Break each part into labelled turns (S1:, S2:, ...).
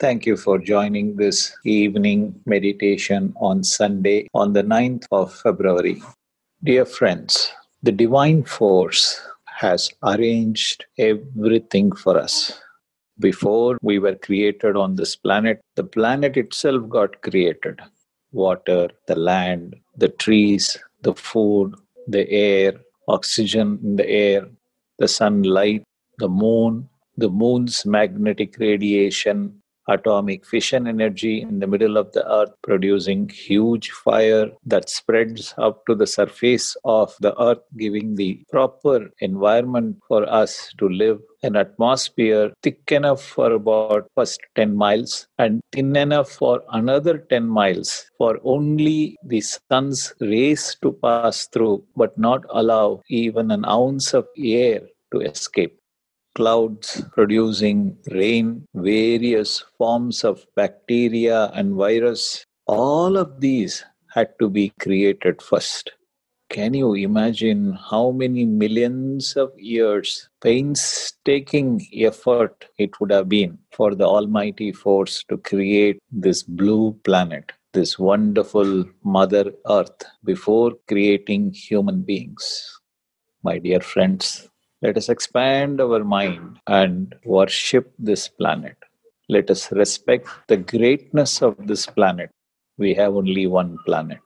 S1: Thank you for joining this evening meditation on Sunday, on the 9th of February. Dear friends, the divine force has arranged everything for us. Before we were created on this planet, the planet itself got created. Water, the land, the trees, the food, the air, oxygen in the air, the sunlight, the moon, the moon's magnetic radiation, atomic fission energy in the middle of the earth, producing huge fire that spreads up to the surface of the earth, giving the proper environment for us to live. An atmosphere thick enough for about first 10 miles and thin enough for another 10 miles for only the sun's rays to pass through, but not allow even an ounce of air to escape clouds producing rain, various forms of bacteria and virus. All of these had to be created first. Can you imagine how many millions of years, painstaking effort it would have been for the Almighty Force to create this blue planet, this wonderful Mother Earth, before creating human beings? My dear friends, let us expand our mind and worship this planet. Let us respect the greatness of this planet. We have only one planet.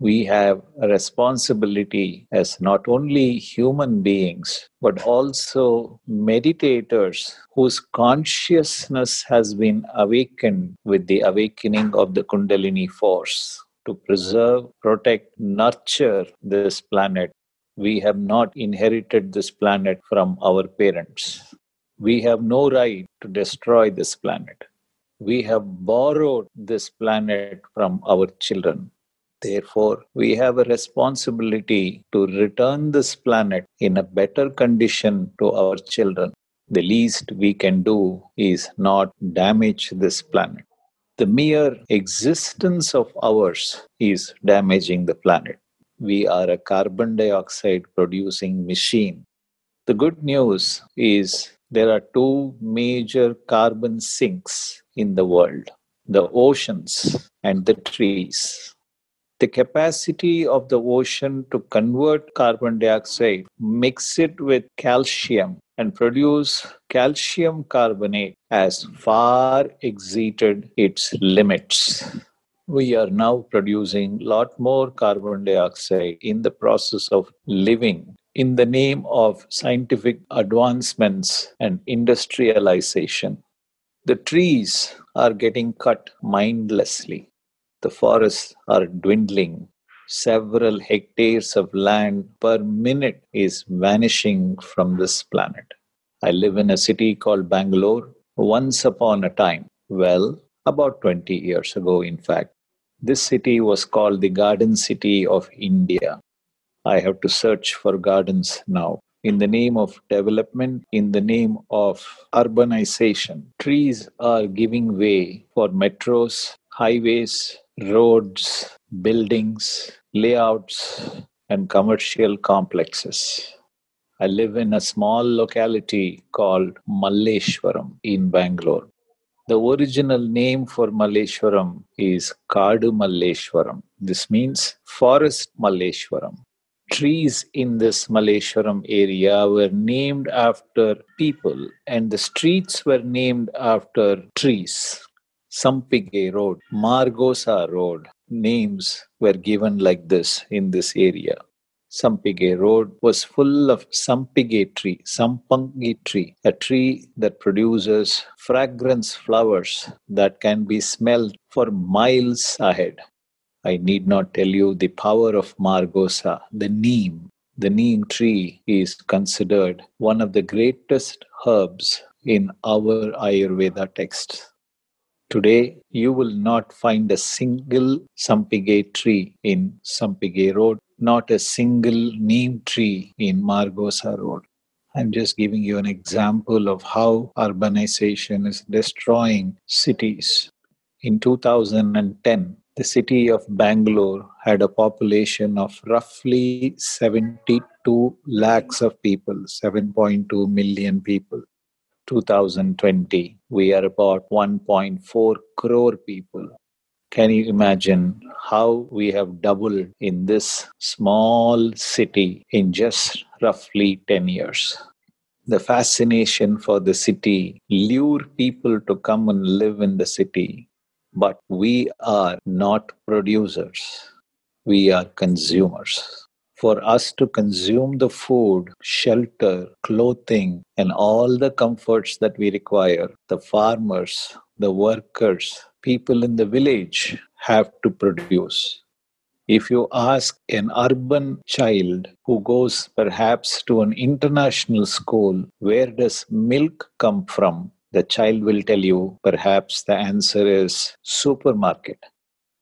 S1: We have a responsibility as not only human beings, but also meditators whose consciousness has been awakened with the awakening of the Kundalini force to preserve, protect, nurture this planet we have not inherited this planet from our parents. We have no right to destroy this planet. We have borrowed this planet from our children. Therefore, we have a responsibility to return this planet in a better condition to our children. The least we can do is not damage this planet. The mere existence of ours is damaging the planet we are a carbon dioxide producing machine. The good news is there are two major carbon sinks in the world the oceans and the trees. The capacity of the ocean to convert carbon dioxide, mix it with calcium, and produce calcium carbonate has far exceeded its limits we are now producing a lot more carbon dioxide in the process of living in the name of scientific advancements and industrialization. The trees are getting cut mindlessly. The forests are dwindling. Several hectares of land per minute is vanishing from this planet. I live in a city called Bangalore. Once upon a time, well, about 20 years ago, in fact, this city was called the Garden City of India. I have to search for gardens now. In the name of development, in the name of urbanization, trees are giving way for metros, highways, roads, buildings, layouts, and commercial complexes. I live in a small locality called Malleshwaram in Bangalore. The original name for Malleshwaram is Kadu Malleshwaram. This means forest Malleshwaram. Trees in this Malleshwaram area were named after people, and the streets were named after trees. Sampige Road, Margosa Road, names were given like this in this area. Sampige Road was full of Sampige tree, Sampangi tree, a tree that produces fragrance flowers that can be smelled for miles ahead. I need not tell you the power of Margosa, the neem. The neem tree is considered one of the greatest herbs in our Ayurveda texts. Today, you will not find a single Sampige tree in Sampige Road not a single neem tree in Margosa Road. I'm just giving you an example of how urbanization is destroying cities. In 2010, the city of Bangalore had a population of roughly 72 lakhs of people, 7.2 million people. 2020, we are about 1.4 crore people. Can you imagine how we have doubled in this small city in just roughly 10 years? The fascination for the city lure people to come and live in the city, but we are not producers. We are consumers for us to consume the food, shelter, clothing, and all the comforts that we require, the farmers, the workers, people in the village have to produce. If you ask an urban child who goes perhaps to an international school, where does milk come from? The child will tell you perhaps the answer is supermarket.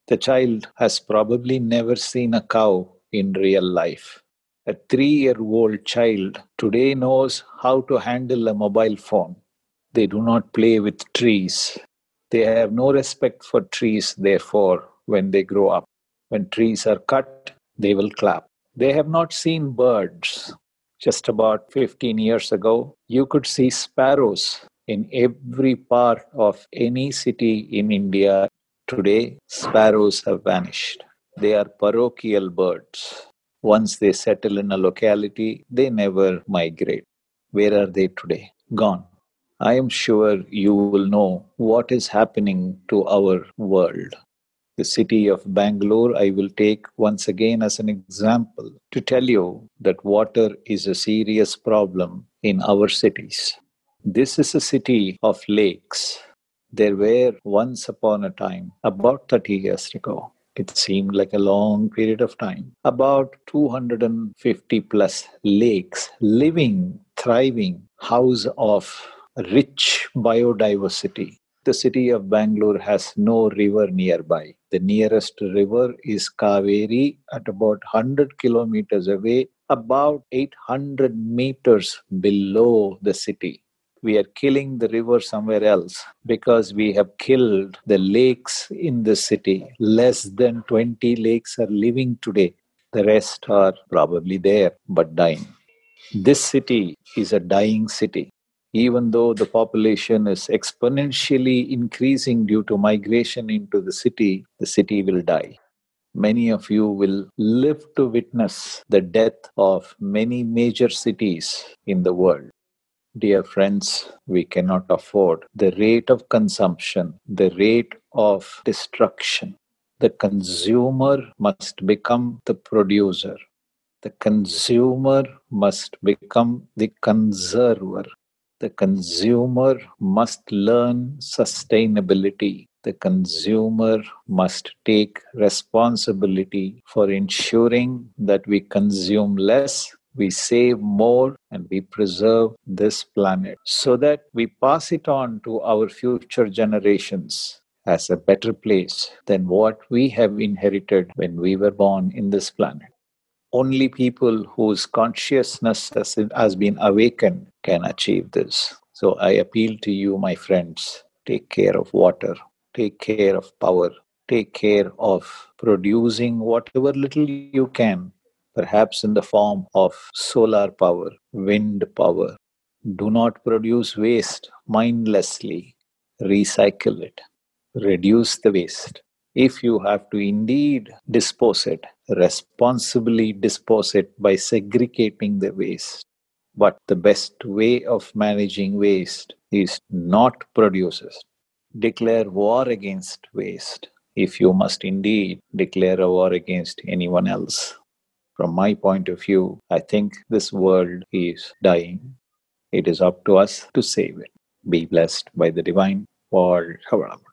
S1: The child has probably never seen a cow in real life. A three year old child today knows how to handle a mobile phone. They do not play with trees. They have no respect for trees, therefore, when they grow up. When trees are cut, they will clap. They have not seen birds. Just about 15 years ago, you could see sparrows in every part of any city in India. Today, sparrows have vanished. They are parochial birds. Once they settle in a locality, they never migrate. Where are they today? Gone. I am sure you will know what is happening to our world. The city of Bangalore, I will take once again as an example to tell you that water is a serious problem in our cities. This is a city of lakes. There were once upon a time, about 30 years ago, it seemed like a long period of time. About 250 plus lakes, living, thriving, house of rich biodiversity. The city of Bangalore has no river nearby. The nearest river is Kaveri at about 100 kilometers away, about 800 meters below the city we are killing the river somewhere else because we have killed the lakes in the city. Less than 20 lakes are living today. The rest are probably there but dying. This city is a dying city. Even though the population is exponentially increasing due to migration into the city, the city will die. Many of you will live to witness the death of many major cities in the world. Dear friends, we cannot afford the rate of consumption, the rate of destruction. The consumer must become the producer. The consumer must become the conserver. The consumer must learn sustainability. The consumer must take responsibility for ensuring that we consume less we save more and we preserve this planet so that we pass it on to our future generations as a better place than what we have inherited when we were born in this planet. Only people whose consciousness has, has been awakened can achieve this. So I appeal to you, my friends take care of water, take care of power, take care of producing whatever little you can perhaps in the form of solar power, wind power. Do not produce waste mindlessly. Recycle it. Reduce the waste. If you have to indeed dispose it, responsibly dispose it by segregating the waste. But the best way of managing waste is not produce it. Declare war against waste if you must indeed declare a war against anyone else. From my point of view, I think this world is dying. It is up to us to save it. Be blessed by the divine. Or however.